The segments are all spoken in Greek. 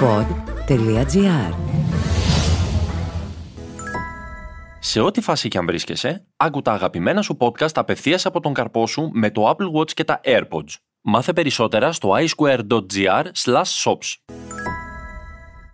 pod.gr Σε ό,τι φάση και αν βρίσκεσαι, άκου τα αγαπημένα σου podcast απευθείας από τον καρπό σου με το Apple Watch και τα AirPods. Μάθε περισσότερα στο iSquare.gr shops.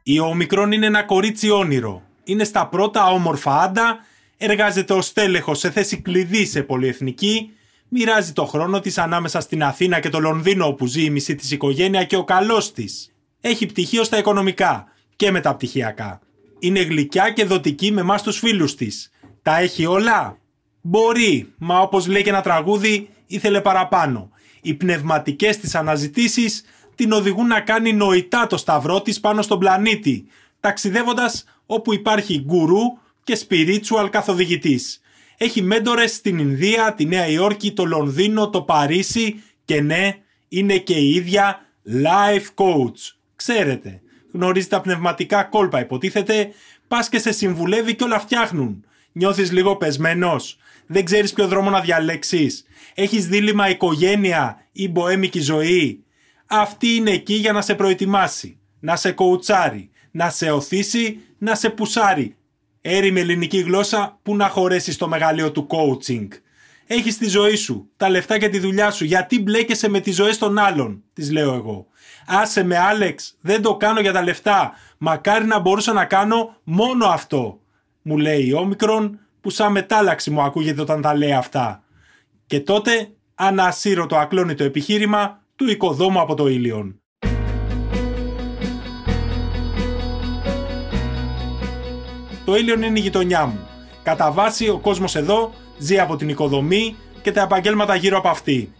Η Ομικρόν είναι ένα κορίτσι όνειρο. Είναι στα πρώτα όμορφα άντα, εργάζεται ως τέλεχος σε θέση κλειδί σε πολυεθνική, μοιράζει το χρόνο της ανάμεσα στην Αθήνα και το Λονδίνο όπου ζει η μισή της οικογένεια και ο καλός της. Έχει πτυχίο στα οικονομικά και μεταπτυχιακά. Είναι γλυκιά και δοτική με εμάς τους φίλους της. Τα έχει όλα. Μπορεί, μα όπως λέει και ένα τραγούδι, ήθελε παραπάνω. Οι πνευματικές της αναζητήσεις την οδηγούν να κάνει νοητά το σταυρό της πάνω στον πλανήτη, ταξιδεύοντας όπου υπάρχει γκουρού και spiritual καθοδηγητής. Έχει μέντορες στην Ινδία, τη Νέα Υόρκη, το Λονδίνο, το Παρίσι και ναι, είναι και η ίδια life coach. Ξέρετε, γνωρίζεις τα πνευματικά κόλπα υποτίθεται, πας και σε συμβουλεύει και όλα φτιάχνουν. Νιώθεις λίγο πεσμένος, δεν ξέρεις ποιο δρόμο να διαλέξεις, έχεις δίλημα οικογένεια ή μποέμικη ζωή; Αυτή είναι εκεί για να σε προετοιμάσει, να σε κοουτσάρει, να σε οθήσει, να σε πουσάρει. Έρημη ελληνική γλώσσα που να χωρέσει στο μεγαλείο του coaching. Έχεις τη ζωή σου, τα λεφτά και τη δουλειά σου. Γιατί μπλέκεσαι με τις ζωές των άλλων, της λέω εγώ. Άσε με, Άλεξ, δεν το κάνω για τα λεφτά. Μακάρι να μπορούσα να κάνω μόνο αυτό. Μου λέει η Όμικρον, που σαν μετάλλαξη μου ακούγεται όταν τα λέει αυτά. Και τότε ανασύρω το ακλόνητο επιχείρημα του οικοδόμου από το ήλιον. Το ήλιον είναι η γειτονιά μου. Κατά βάση ο κόσμος εδώ ζει από την οικοδομή και τα επαγγέλματα γύρω από αυτή.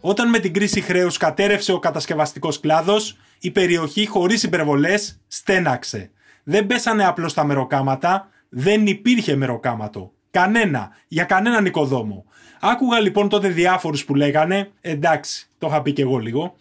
Όταν με την κρίση χρέους κατέρευσε ο κατασκευαστικός κλάδος, η περιοχή χωρίς υπερβολές στέναξε. Δεν πέσανε απλώς τα μεροκάματα, δεν υπήρχε μεροκάματο. Κανένα, για κανέναν οικοδόμο. Άκουγα λοιπόν τότε διάφορους που λέγανε, εντάξει, το είχα πει και εγώ λίγο,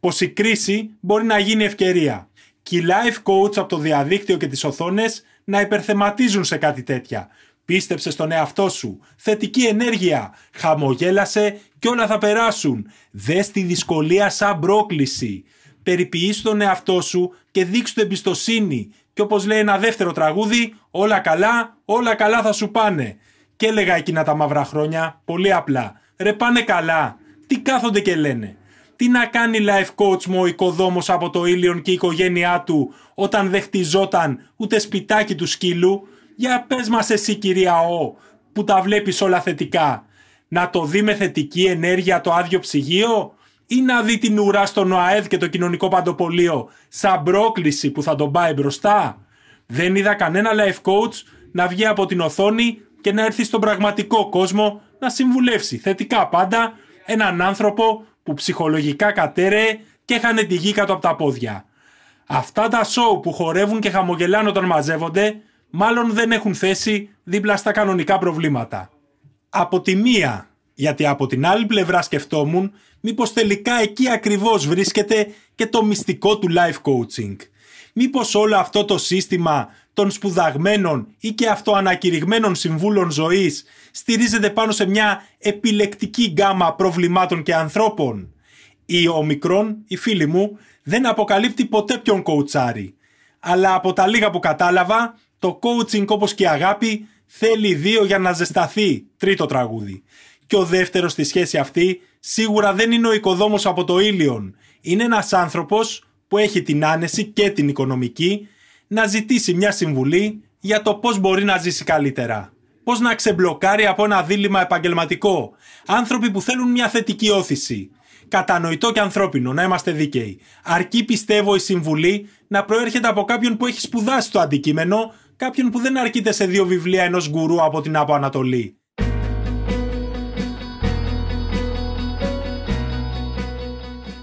πως η κρίση μπορεί να γίνει ευκαιρία. Και οι life coach από το διαδίκτυο και τις οθόνες να υπερθεματίζουν σε κάτι τέτοια. Πίστεψε στον εαυτό σου. Θετική ενέργεια. Χαμογέλασε και όλα θα περάσουν. Δες τη δυσκολία σαν πρόκληση. Περιποιήσου τον εαυτό σου και δείξου εμπιστοσύνη. Και όπως λέει ένα δεύτερο τραγούδι, όλα καλά, όλα καλά θα σου πάνε. Και έλεγα εκείνα τα μαύρα χρόνια, πολύ απλά. Ρε πάνε καλά. Τι κάθονται και λένε. Τι να κάνει life coach μου ο οικοδόμος από το ήλιον και η οικογένειά του όταν δεν χτιζόταν ούτε σπιτάκι του σκύλου. Για πες μας εσύ κυρία Ο που τα βλέπεις όλα θετικά. Να το δει με θετική ενέργεια το άδειο ψυγείο ή να δει την ουρά στον ΟΑΕΔ και το κοινωνικό παντοπολείο σαν πρόκληση που θα τον πάει μπροστά; Δεν είδα κανένα life coach να βγει από την οθόνη και να έρθει στον πραγματικό κόσμο να συμβουλεύσει θετικά πάντα έναν άνθρωπο που ψυχολογικά κατέρεε και έχανε τη γη κάτω από τα πόδια. Αυτά τα σοου που χορεύουν και χαμογελάνε όταν μαζεύονται, μάλλον δεν έχουν θέση δίπλα στα κανονικά προβλήματα. Από τη μία, γιατί από την άλλη πλευρά σκεφτόμουν μήπως τελικά εκεί ακριβώς βρίσκεται και το μυστικό του life coaching. Μήπως όλο αυτό το σύστημα των σπουδαγμένων ή και αυτοανακηρυγμένων συμβούλων ζωής στηρίζεται πάνω σε μια επιλεκτική γκάμα προβλημάτων και ανθρώπων. Η ομικρόν, η φίλη μου, δεν αποκαλύπτει ποτέ ποιον κοουτσάρει. Αλλά από τα λίγα που κατάλαβα, το coaching όπως και η αγάπη θέλει δύο για να ζεσταθεί. Τρίτο τραγούδι. Και ο δεύτερος στη σχέση αυτή σίγουρα δεν είναι ο οικοδόμος από το ήλιον. Είναι ένας άνθρωπος που έχει την άνεση και την οικονομική να ζητήσει μια συμβουλή για το πώς μπορεί να ζήσει καλύτερα. Πώς να ξεμπλοκάρει από ένα δίλημα επαγγελματικό. Άνθρωποι που θέλουν μια θετική όθηση. Κατανοητό και ανθρώπινο, να είμαστε δίκαιοι. Αρκεί πιστεύω η συμβουλή να προέρχεται από κάποιον που έχει σπουδάσει το αντικείμενο, κάποιον που δεν αρκείται σε δύο βιβλία ενός γκουρού από την Άπο Ανατολή.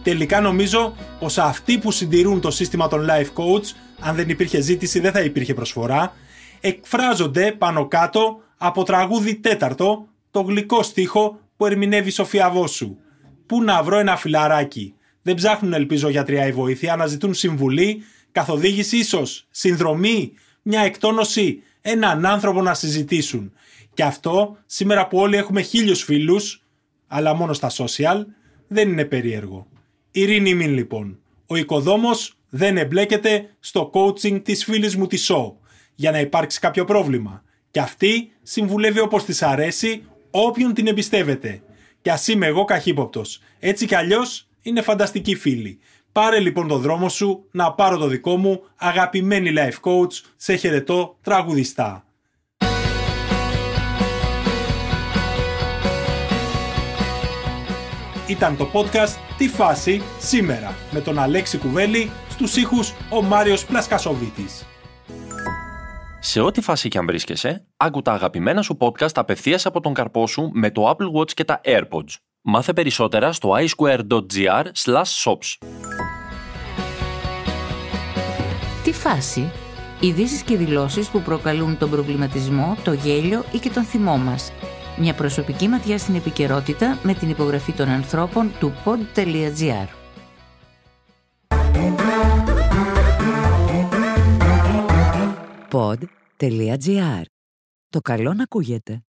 Τελικά νομίζω πως αυτοί που συντηρούν το σύστημα των life coach, αν δεν υπήρχε ζήτηση δεν θα υπήρχε προσφορά, εκφράζονται πάνω κάτω από τραγούδι τέταρτο, το γλυκό στίχο που ερμηνεύει η Σοφία Βόσου. Πού να βρω ένα φιλαράκι. Δεν ψάχνουν ελπίζω γιατριά ή βοήθεια, αναζητούν συμβουλή, καθοδήγηση ίσως, συνδρομή, μια εκτόνωση, έναν άνθρωπο να συζητήσουν. Και αυτό, σήμερα που όλοι έχουμε χίλιους φίλους, αλλά μόνο στα social, δεν είναι περίεργο. Ειρήνη μην λοιπόν. Ο οικοδόμος δεν εμπλέκεται στο coaching της φίλης μου της show για να υπάρξει κάποιο πρόβλημα. Και αυτή συμβουλεύει όπως της αρέσει όποιον την εμπιστεύεται. Και ας είμαι εγώ καχύποπτος. Έτσι κι αλλιώς είναι φανταστική φίλη. Πάρε λοιπόν το δρόμο σου να πάρω το δικό μου αγαπημένη life coach. Σε χαιρετώ τραγουδιστά. Ήταν το podcast «Τι φάση» σήμερα με τον Αλέξη Κουβέλη στους ήχους ο Μάριος Πλασκασοβίτης. Σε ό,τι φάση και αν βρίσκεσαι, άκου τα αγαπημένα σου podcast απευθείας από τον καρπό σου με το Apple Watch και τα AirPods. Μάθε περισσότερα στο iSquare.gr shops. Τι φάση, ειδήσεις και δηλώσεις που προκαλούν τον προβληματισμό, το γέλιο ή και τον θυμό μας. Μια προσωπική ματιά στην επικαιρότητα με την υπογραφή των ανθρώπων του pod.gr. Pod.gr. Το καλό να ακούγεται.